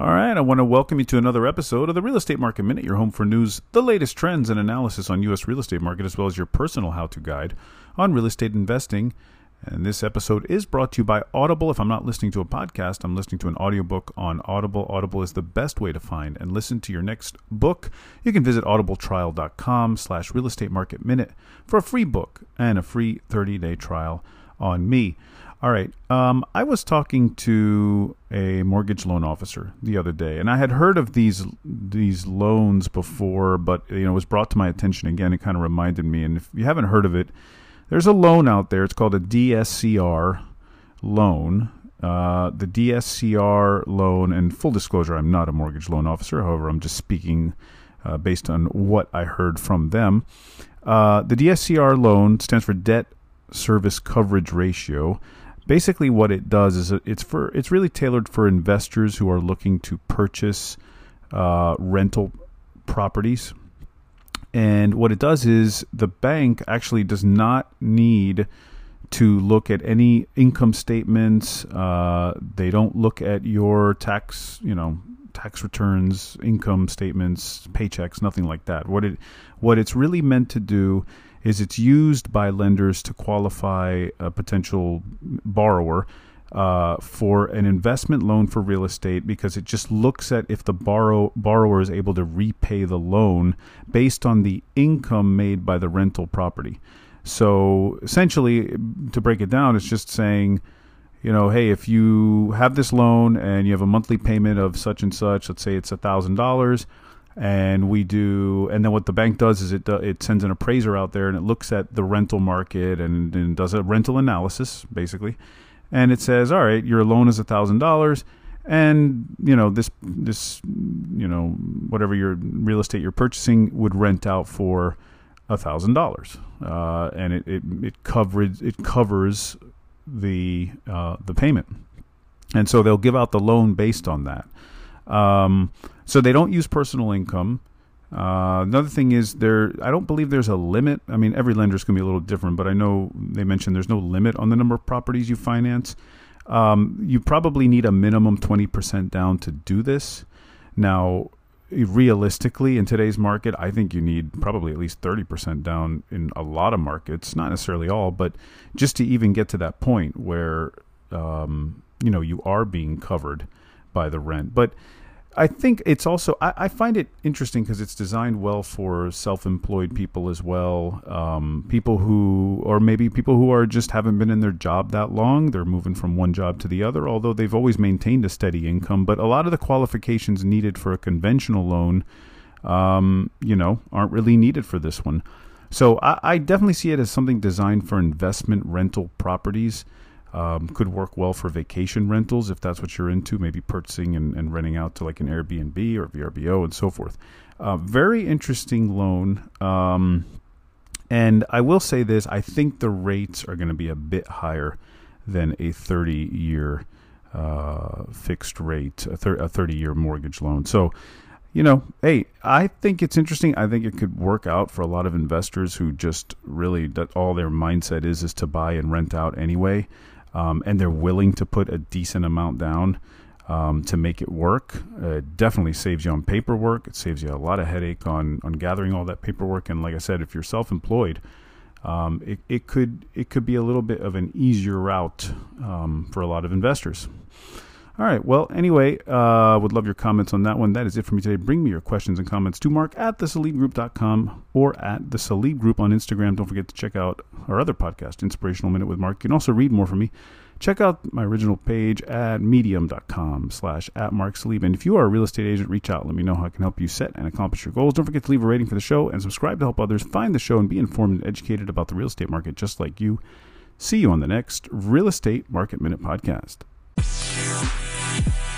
I want to welcome you to another episode of the Real Estate Market Minute, your home for news, the latest trends and analysis on U.S. real estate market, as well as your personal how-to guide on real estate investing. And this episode is brought to you by Audible. If I'm not listening to a podcast, I'm listening to an audiobook on Audible. Audible is the best way to find and listen to your next book. You can visit audibletrial.com slash real estate market minute for a free book and a free 30-day trial on me. All right. Um, I was talking to a mortgage loan officer the other day, and I had heard of these these loans before, but you know, it was brought to my attention again. It kind of reminded me. And if you haven't heard of it, there's a loan out there. It's called a DSCR loan. Uh, the DSCR loan, and full disclosure, I'm not a mortgage loan officer. However, I'm just speaking uh, based on what I heard from them. Uh, the DSCR loan stands for Debt Service Coverage Ratio. Basically what it does is it's for it's really tailored for investors who are looking to purchase uh, rental properties. And what it does is the bank actually does not need to look at any income statements. Uh, they don't look at your tax you know tax returns income statements paychecks nothing like that. What it what it's really meant to do is it's used by lenders to qualify a potential borrower uh, for an investment loan for real estate because it just looks at if the borrow borrower is able to repay the loan based on the income made by the rental property. So essentially, to break it down, it's just saying, you know, hey, if you have this loan and you have a monthly payment of such and such, let's say it's a thousand dollars and we do and then what the bank does is it it sends an appraiser out there and it looks at the rental market and, and does a rental analysis basically. And it says all right your loan is a thousand dollars and you know this this you know whatever your real estate you're purchasing would rent out for a thousand dollars. Uh, and it, it it covers it covers the uh, the payment. And so they'll give out the loan based on that um, so they don't use personal income. Uh, another thing is there. I don't believe there's a limit. I mean, every lender is going to be a little different, but I know they mentioned there's no limit on the number of properties you finance. Um, you probably need a minimum 20% down to do this. Now, realistically, in today's market, I think you need probably at least 30% down in a lot of markets, not necessarily all, but just to even get to that point where um, you know you are being covered by the rent. But I think it's also I, I find it interesting because it's designed well for self-employed people as well, um, people who or maybe people who are just haven't been in their job that long. They're moving from one job to the other, although they've always maintained a steady income. But a lot of the qualifications needed for a conventional loan, um, you know, aren't really needed for this one. So I, I definitely see it as something designed for investment rental properties. Um, could work well for vacation rentals if that's what you're into, maybe purchasing and, and renting out to like an Airbnb or VRBO and so forth. Uh, very interesting loan. Um, and I will say this I think the rates are going to be a bit higher than a 30 year uh, fixed rate, a, a 30 year mortgage loan. So, you know, hey, I think it's interesting. I think it could work out for a lot of investors who just really all their mindset is is to buy and rent out anyway um, and they're willing to put a decent amount down um, to make it work. Uh, it definitely saves you on paperwork. It saves you a lot of headache on on gathering all that paperwork. And like I said, if you're self-employed, um, it, it could it could be a little bit of an easier route um, for a lot of investors. All right. Well, anyway, uh, would love your comments on that one. That is it for me today. Bring me your questions and comments to mark at thesalibgroup.com or at the Salib Group on Instagram. Don't forget to check out our other podcast, Inspirational Minute with Mark. You can also read more from me. Check out my original page at medium.com slash at Mark Salib. And if you are a real estate agent, reach out. Let me know how I can help you set and accomplish your goals. Don't forget to leave a rating for the show and subscribe to help others find the show and be informed and educated about the real estate market just like you. See you on the next Real Estate Market Minute podcast. You.